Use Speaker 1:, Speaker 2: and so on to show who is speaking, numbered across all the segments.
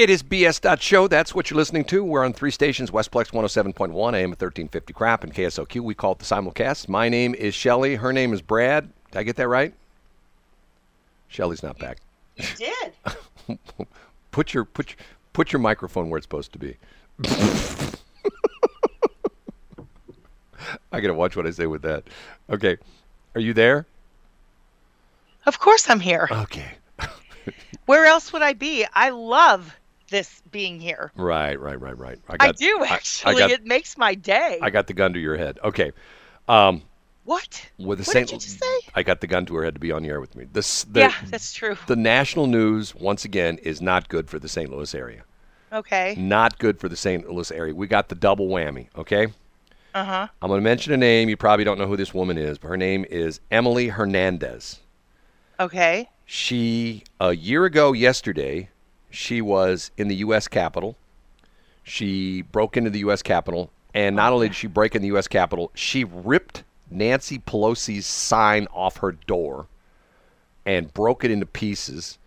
Speaker 1: It is BS. Show. That's what you're listening to. We're on three stations Westplex 107.1, AM 1350 Crap, and KSOQ. We call it the simulcast. My name is Shelly. Her name is Brad. Did I get that right? Shelly's not back.
Speaker 2: You did.
Speaker 1: Put your put your, put your microphone where it's supposed to be. I gotta watch what I say with that. Okay, are you there?
Speaker 2: Of course I'm here.
Speaker 1: Okay.
Speaker 2: Where else would I be? I love this being here.
Speaker 1: Right, right, right, right.
Speaker 2: I, do actually.
Speaker 1: got-
Speaker 2: it makes my day.
Speaker 1: I got the gun to your head. Okay. Um,
Speaker 2: what?
Speaker 1: with the
Speaker 2: What
Speaker 1: Saint,
Speaker 2: did you just say?
Speaker 1: I got the gun to her head to be on the air with me. This, the,
Speaker 2: yeah, that's true.
Speaker 1: the national news once again is not good for the St. Louis area.
Speaker 2: Okay.
Speaker 1: Not good for the St. Louis area. We got the double whammy. Okay.
Speaker 2: Uh huh.
Speaker 1: I'm going to mention a name. You probably don't know who this woman is, but her name is Emily Hernandez.
Speaker 2: Okay.
Speaker 1: She, a year ago yesterday, she was in the U.S. Capitol. She broke into the U.S. Capitol. And not only did she break in the U.S. Capitol, she ripped Nancy Pelosi's sign off her door and broke it into pieces.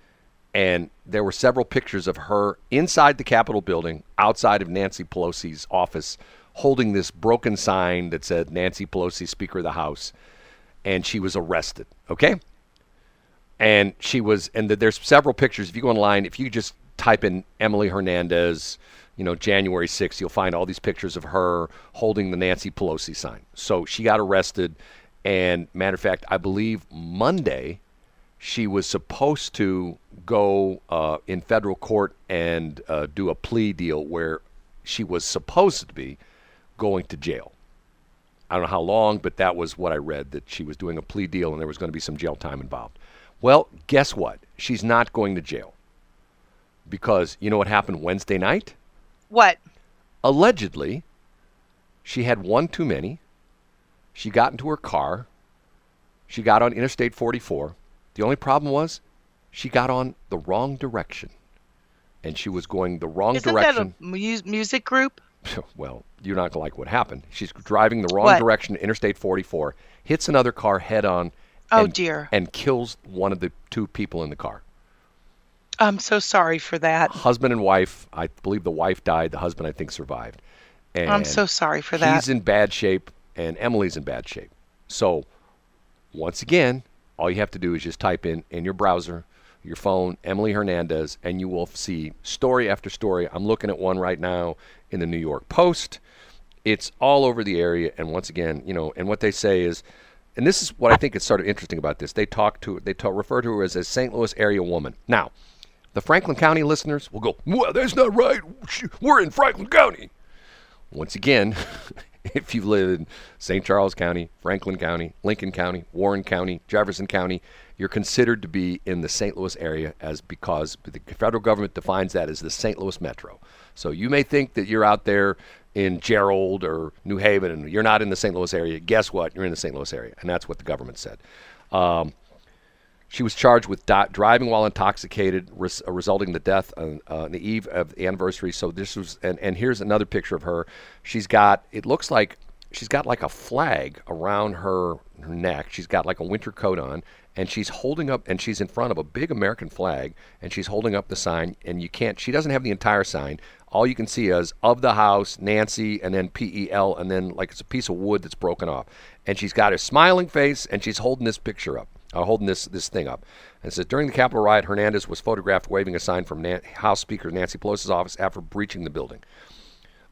Speaker 1: And there were several pictures of her inside the Capitol building, outside of Nancy Pelosi's office, holding this broken sign that said Nancy Pelosi, Speaker of the House. And she was arrested. Okay? And she was and th- there's several pictures. If you go online if you just type in emily hernandez you know january 6th you'll find all these pictures of her holding the nancy pelosi sign. So she got arrested. And matter of fact i believe monday she was supposed to go uh, in federal court and uh, do a plea deal where she was supposed to be going to jail. I don't know how long, but that was what I read that she was doing a plea deal and there was going to be some jail time involved. Well, guess what? She's not going to jail. Because you know what happened Wednesday night?
Speaker 2: What?
Speaker 1: Allegedly, she had one too many. She got into her car. She got on Interstate 44. The only problem was she got on the wrong direction. And she was going the wrong
Speaker 2: Isn't
Speaker 1: direction.
Speaker 2: that a mu- music group?
Speaker 1: well, you're not going to like what happened. She's driving the wrong
Speaker 2: What?
Speaker 1: direction, Interstate 44, hits another car head on,
Speaker 2: Oh,
Speaker 1: and,
Speaker 2: dear.
Speaker 1: and kills one of the two people in the car.
Speaker 2: I'm so sorry for that.
Speaker 1: Husband and wife, I believe the wife died. The husband, I think, survived. And
Speaker 2: I'm so sorry for that.
Speaker 1: He's in bad shape, and Emily's in bad shape. So, once again, all you have to do is just type in in your browser, your phone, Emily Hernandez, and you will see story after story. I'm looking at one right now in the New York Post. It's all over the area, and once again, you know, and what they say is, and this is what I think is sort of interesting about this. They talk to they talk, refer to her as a St. Louis area woman. Now, the Franklin County listeners will go, "Well, that's not right. We're in Franklin County." Once again, if you live in St. Charles County, Franklin County, Lincoln County, Warren County, Jefferson County, you're considered to be in the St. Louis area as because the federal government defines that as the St. Louis metro. So you may think that you're out there in Gerald or New Haven and you're not in the St. Louis area. Guess what? You're in the St. Louis area, and that's what the government said. Um, she was charged with di- driving while intoxicated, res- uh, resulting in the death on, uh, on the eve of the anniversary. So this was, and, and here's another picture of her. She's got, it looks like she's got like a flag around her, her neck. She's got like a winter coat on, and she's holding up, and she's in front of a big American flag, and she's holding up the sign. And you can't, she doesn't have the entire sign. All you can see is of the house, Nancy, and then P E L, and then like it's a piece of wood that's broken off. And she's got a smiling face, and she's holding this picture up uh, holding this this thing up. And says during the Capitol riot, Hernandez was photographed waving a sign from Nan- House Speaker Nancy Pelosi's office after breaching the building.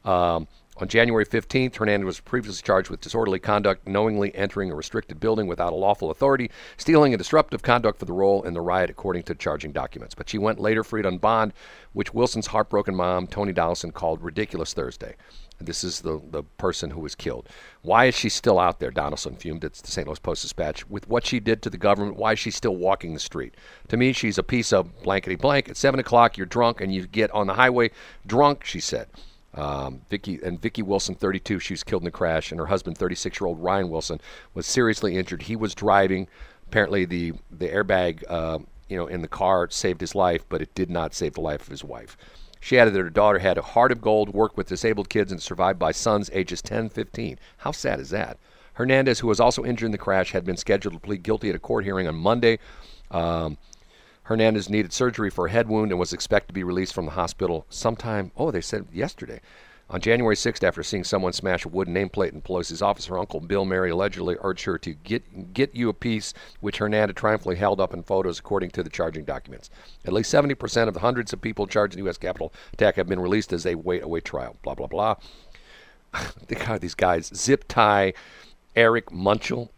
Speaker 1: Um, on January 15th, Hernandez was previously charged with disorderly conduct, knowingly entering a restricted building without a lawful authority, stealing and disruptive conduct for the role in the riot, according to charging documents. But she went later freed on bond, which Wilson's heartbroken mom, Tony Donaldson, called ridiculous Thursday. This is the, the person who was killed. Why is she still out there? Donaldson fumed at the St. Louis Post Dispatch. With what she did to the government, why is she still walking the street? To me, she's a piece of blankety blank. At 7 o'clock, you're drunk and you get on the highway drunk, she said. Um, Vicky and Vicky Wilson, 32, she was killed in the crash, and her husband, 36-year-old Ryan Wilson, was seriously injured. He was driving. Apparently, the the airbag, uh, you know, in the car saved his life, but it did not save the life of his wife. She added that her daughter had a heart of gold, worked with disabled kids, and survived by sons ages 10, 15. How sad is that? Hernandez, who was also injured in the crash, had been scheduled to plead guilty at a court hearing on Monday. Um, Hernandez needed surgery for a head wound and was expected to be released from the hospital sometime. Oh, they said yesterday. On January 6th, after seeing someone smash a wooden nameplate in Pelosi's office, her uncle Bill Murray allegedly urged her to get get you a piece, which Hernandez triumphantly held up in photos, according to the charging documents. At least 70% of the hundreds of people charged in the U.S. Capitol attack have been released as they wait await trial. Blah blah blah. God, these guys, zip tie, Eric Munchel.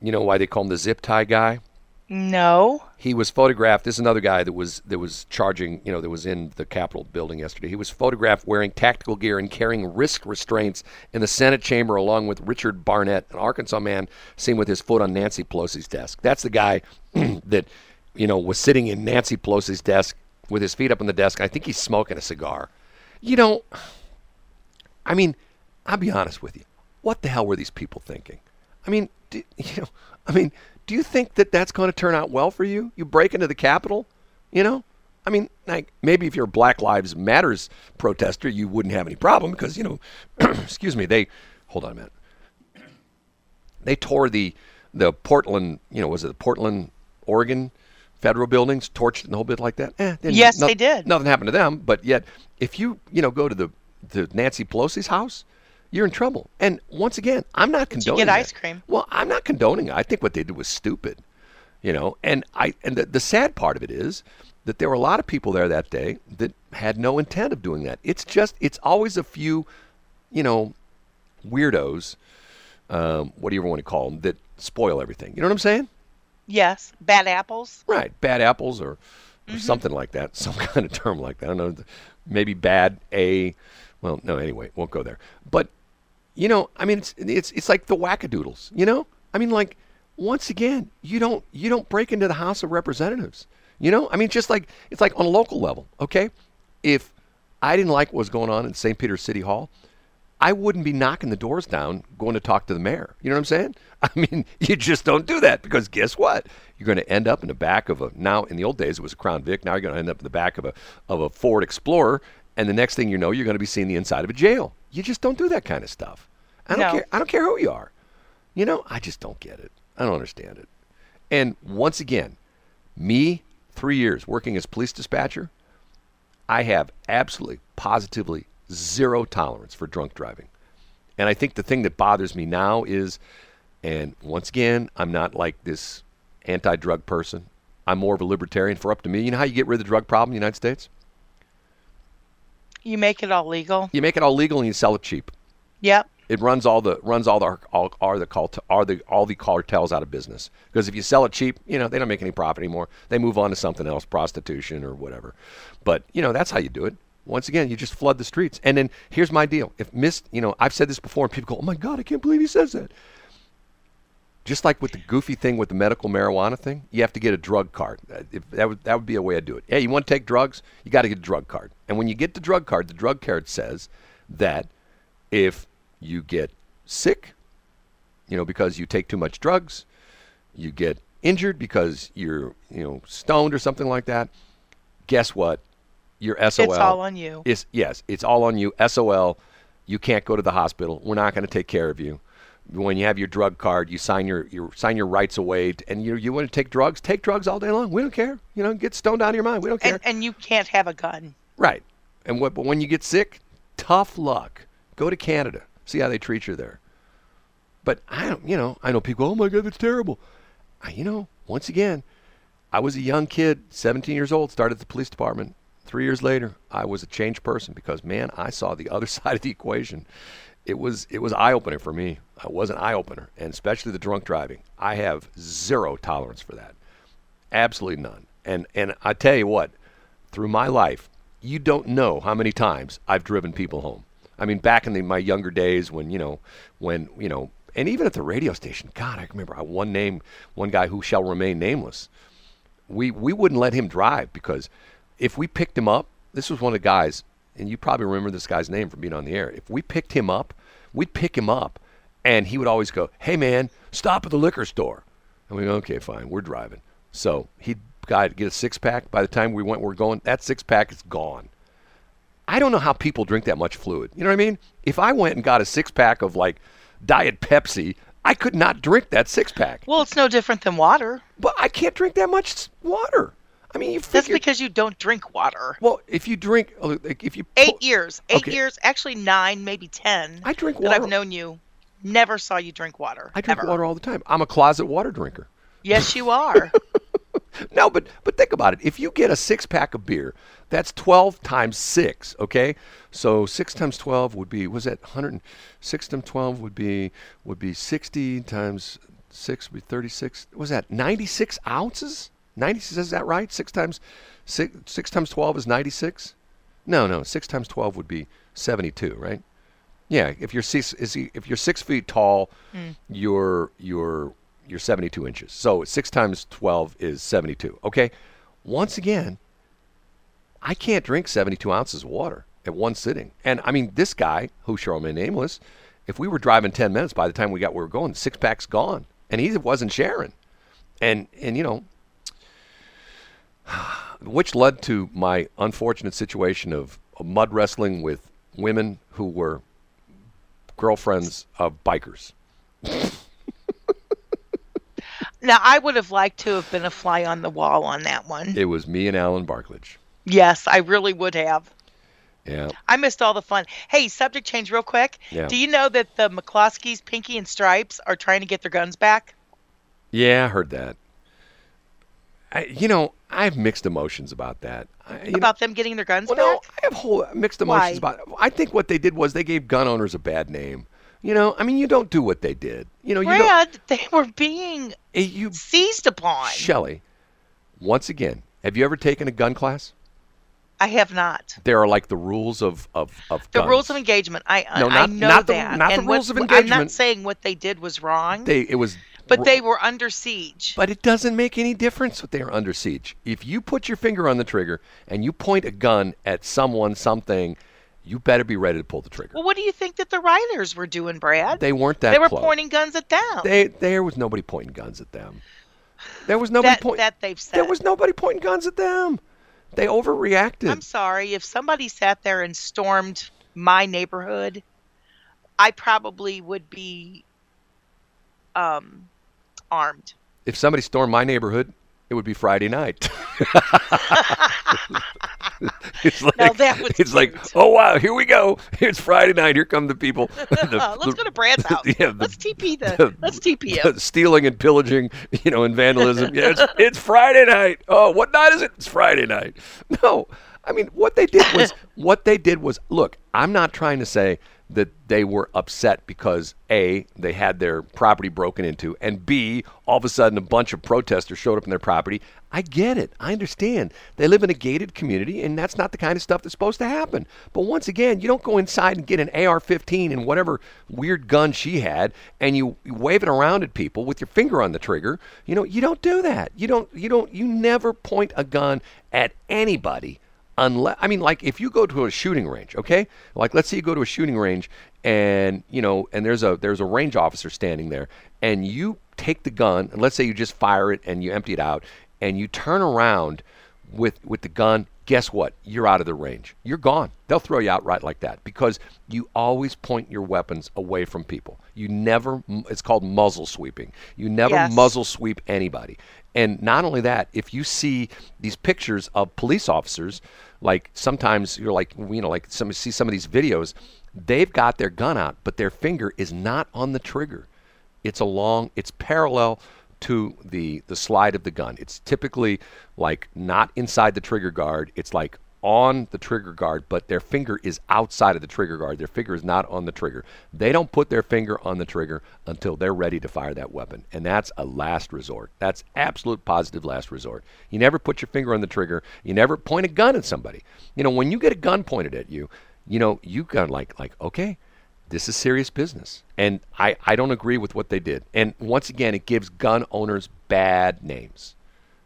Speaker 1: You know why they call him the zip tie guy?
Speaker 2: No.
Speaker 1: He was photographed. This is another guy that was that was charging. You know, that was in the Capitol building yesterday. He was photographed wearing tactical gear and carrying wrist restraints in the Senate chamber, along with Richard Barnett, an Arkansas man seen with his foot on Nancy Pelosi's desk. That's the guy that you know was sitting in Nancy Pelosi's desk with his feet up on the desk. I think he's smoking a cigar. You know, I mean, I'll be honest with you. What the hell were these people thinking? I mean, you know, I mean, do you think that that's going to turn out well for you? You break into the Capitol, you know? I mean, like maybe if you're a Black Lives Matters protester, you wouldn't have any problem because you know, excuse me, they hold on a minute. They tore the the Portland, you know, was it the Portland, Oregon federal buildings, torched and the whole bit like that? Eh,
Speaker 2: yes, no, they did.
Speaker 1: Nothing happened to them, but yet if you you know go to the to Nancy Pelosi's house, you're in trouble. And once again, I'm not condoning.
Speaker 2: Did You get
Speaker 1: that.
Speaker 2: ice cream.
Speaker 1: Well, I'm not condoning it. I think what they did was stupid. You know, and I and the, the sad part of it is that there were a lot of people there that day that had no intent of doing that. It's just it's always a few, you know, weirdos. Um, what do you ever want to call them that spoil everything? You know what I'm saying?
Speaker 2: Yes, bad apples.
Speaker 1: Right, bad apples or, or mm-hmm. something like that, some kind of term like that. I don't know, maybe bad a. Well, no, anyway, won't go there. But you know, I mean, it's it's it's like the wackadoodles. You know, I mean, like once again, you don't you don't break into the House of Representatives. You know, I mean, just like it's like on a local level. Okay, if I didn't like what was going on in St. Peter City Hall, I wouldn't be knocking the doors down going to talk to the mayor. You know what I'm saying? I mean, you just don't do that because guess what? You're going to end up in the back of a now in the old days it was a Crown Vic. Now you're going to end up in the back of a of a Ford Explorer, and the next thing you know, you're going to be seeing the inside of a jail. You just don't do that kind of stuff. I don't
Speaker 2: No.
Speaker 1: care. I don't care who you are. You know, I just don't get it. I don't understand it. And once again, me, three years working as police dispatcher, I have absolutely, positively zero tolerance for drunk driving. And I think the thing that bothers me now is, and once again, I'm not like this anti drug person. I'm more of a libertarian for up to me. You know how you get rid of the drug problem in the United States?
Speaker 2: You make it all legal.
Speaker 1: You make it all legal and you sell it cheap.
Speaker 2: Yep.
Speaker 1: It runs all the runs all the all, all the cult, all the all the cartels out of business because if you sell it cheap, you know they don't make any profit anymore. They move on to something else, prostitution or whatever. But you know that's how you do it. Once again, you just flood the streets. And then here's my deal: if Miss, you know, I've said this before, and people go, "Oh my God, I can't believe he says that." Just like with the goofy thing with the medical marijuana thing, you have to get a drug card. Uh, If that would that would be a way to do it. Hey, you want to take drugs? You got to get a drug card. And when you get the drug card, the drug card says that if you get sick, you know, because you take too much drugs, you get injured because you're, you know, stoned or something like that. Guess what? Your SOL.
Speaker 2: It's all on you.
Speaker 1: Is yes, it's all on you. SOL. You can't go to the hospital. We're not going to take care of you. When you have your drug card, you sign your, your sign your rights away, and you you want to take drugs, take drugs all day long. We don't care. You know, get stoned out of your mind. We don't care.
Speaker 2: And, and you can't have a gun.
Speaker 1: Right. And what, but when you get sick, tough luck. Go to Canada. See how they treat you there. But I don't, you know, I know people, oh my God, that's terrible. I, you know, once again, I was a young kid, 17 years old, started at the police department. Three years later, I was a changed person because, man, I saw the other side of the equation. It was it was eye opening for me. It was an eye opener, and especially the drunk driving. I have zero tolerance for that, absolutely none. And and I tell you what, through my life, you don't know how many times I've driven people home. I mean, back in the, my younger days when, you know, when, you know, and even at the radio station, God, I remember uh, one name, one guy who shall remain nameless. We, we wouldn't let him drive because if we picked him up, this was one of the guys, and you probably remember this guy's name from being on the air. If we picked him up, we'd pick him up, and he would always go, "Hey man, stop at the liquor store." And we go, "Okay, fine, we're driving." So he'd guy get a six pack. By the time we went, we're going. That six pack is gone. I don't know how people drink that much fluid. You know what I mean? If I went and got a six pack of like Diet Pepsi, I could not drink that six pack.
Speaker 2: Well, it's no different than water.
Speaker 1: But I can't drink that much water.
Speaker 2: That's because you don't drink water.
Speaker 1: well, if you drink, oh, like, if you
Speaker 2: Eight years, eight
Speaker 1: Okay.
Speaker 2: years, actually nine, maybe ten.
Speaker 1: I drink water. that.
Speaker 2: I've known you, never saw you drink water.
Speaker 1: I drink
Speaker 2: ever.
Speaker 1: water all the time. I'm a closet water drinker.
Speaker 2: Yes, you are.
Speaker 1: No, but but think about it. If you get a six pack of beer, that's twelve times six. Okay, so six times twelve would be was that hundred? Six times twelve would be would be sixty times six would be thirty six. Was that ninety six ounces? Ninety is that right? Six times six six times twelve is ninety six. No, no, six times twelve would be seventy two, right? Yeah, if you're six, is he, if you're six feet tall, hmm. you're you're you're 72 inches. So six times 12 is 72. Okay. Once again, I can't drink 72 ounces of water at one sitting. And I mean, this guy, who shall remain nameless, if we were driving 10 minutes by the time we got where we were going, the six pack's gone, and he wasn't sharing. And and you know, which led to my unfortunate situation of, mud wrestling with women who were girlfriends of bikers.
Speaker 2: now, I would have liked to have been a fly on the wall on that one.
Speaker 1: It was me and Alan Barklage.
Speaker 2: Yes, I really would have.
Speaker 1: Yeah.
Speaker 2: I missed all the fun. Hey, subject change real quick.
Speaker 1: Yeah.
Speaker 2: Do you know that the McCloskeys, Pinky and Stripes, are trying to get their guns back?
Speaker 1: Yeah, I heard that. I, you know, I have mixed emotions about that. I,
Speaker 2: about them getting their guns
Speaker 1: know, well, no. I have whole mixed emotions
Speaker 2: Why?
Speaker 1: about it. I think what they did was they gave gun owners a bad name. You know, I mean, you don't do what they did. You know, you don't.
Speaker 2: Brad, they were being
Speaker 1: eh, You,
Speaker 2: seized upon.
Speaker 1: Shelley. Once again, have you ever taken a gun class?
Speaker 2: I have not.
Speaker 1: There are like the rules of of of
Speaker 2: The
Speaker 1: guns.
Speaker 2: rules of engagement. I
Speaker 1: No,
Speaker 2: I
Speaker 1: not-
Speaker 2: know
Speaker 1: not the-
Speaker 2: that.
Speaker 1: not the
Speaker 2: and what-
Speaker 1: rules of
Speaker 2: I'm not saying what they did was wrong,
Speaker 1: They it was.
Speaker 2: But they were under siege.
Speaker 1: But it doesn't make any difference that they are under siege. If you put your finger on the trigger and you point a gun at someone, something, you better be ready to pull the trigger.
Speaker 2: well, what do you think that the rioters were doing, Brad?
Speaker 1: They weren't that
Speaker 2: They were
Speaker 1: close.
Speaker 2: pointing guns at them.
Speaker 1: They there was nobody pointing guns at them. There was nobody
Speaker 2: that,
Speaker 1: pointing.
Speaker 2: that they've said.
Speaker 1: There was nobody pointing guns at them. They overreacted.
Speaker 2: I'm sorry. If somebody sat there and stormed my neighborhood, I probably would be um, armed.
Speaker 1: if somebody stormed my neighborhood, it would be Friday night. it's like,
Speaker 2: Now that was
Speaker 1: it's like, oh wow, here we go. It's Friday night. Here come the people. The-
Speaker 2: let's
Speaker 1: the-
Speaker 2: go to Brad's house.
Speaker 1: yeah, the-
Speaker 2: let's TP the. let's TP him.
Speaker 1: stealing and pillaging, you know, and vandalism. Yeah, it's, it's Friday night. Oh, what night is it? It's Friday night. No, I mean, what they did was, what they did was, look, I'm not trying to say that they were upset because A, they had their property broken into, and B, all of a sudden a bunch of protesters showed up in their property. I get it. I understand. They live in a gated community, and that's not the kind of stuff that's supposed to happen. But once again, you don't go inside and get an AR 15 and whatever weird gun she had, and you, you wave it around at people with your finger on the trigger. You know, you don't do that. You don't, you don't, you never point a gun at anybody unless I mean like if you go to a shooting range, okay? Like let's say you go to a shooting range and you know and there's a there's a range officer standing there and you take the gun and let's say you just fire it and you empty it out and you turn around with with the gun, guess what? You're out of the range. You're gone. They'll throw you out right like that because you always point your weapons away from people. You never it's called muzzle sweeping. You never
Speaker 2: Yes.
Speaker 1: muzzle sweep anybody. And not only that, if you see these pictures of police officers, like sometimes you're like, you know, like some see some of these videos, they've got their gun out, but their finger is not on the trigger. It's along, it's parallel to the the slide of the gun. It's typically like not inside the trigger guard. It's like on the trigger guard, but their finger is outside of the trigger guard. Their finger is not on the trigger. They don't put their finger on the trigger until they're ready to fire that weapon. And that's a last resort. That's absolute positive last resort. You never put your finger on the trigger. You never point a gun at somebody. You know, when you get a gun pointed at you, you know, you got like like, okay, this is serious business. And I, I don't agree with what they did. And once again, it gives gun owners bad names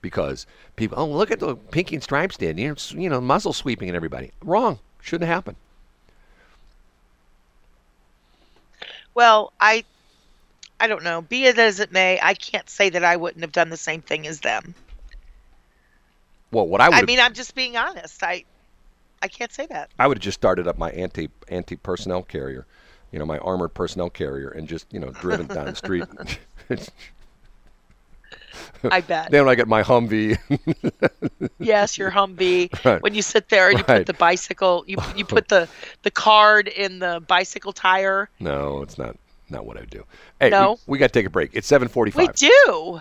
Speaker 1: because people, oh, look at the Pinky and Stripes did, you know, you know, muzzle sweeping and everybody. Wrong. Shouldn't happen.
Speaker 2: Well, I, I don't know. Be it as it may, I can't say that I wouldn't have done the same thing as them.
Speaker 1: Well, what I would
Speaker 2: I mean, I'm just being honest. I, I can't say that.
Speaker 1: I would have just started up my anti anti personnel carrier, you know, my armored personnel carrier, and just you know driven down the street.
Speaker 2: I bet.
Speaker 1: then when I get my Humvee,
Speaker 2: yes, your Humvee.
Speaker 1: Right.
Speaker 2: When you sit there and you
Speaker 1: Right.
Speaker 2: put the bicycle, you you put the the card in the bicycle tire.
Speaker 1: no, it's not not what I would do. Hey,
Speaker 2: No?
Speaker 1: we, we got to take a break. It's 7:45.
Speaker 2: We do.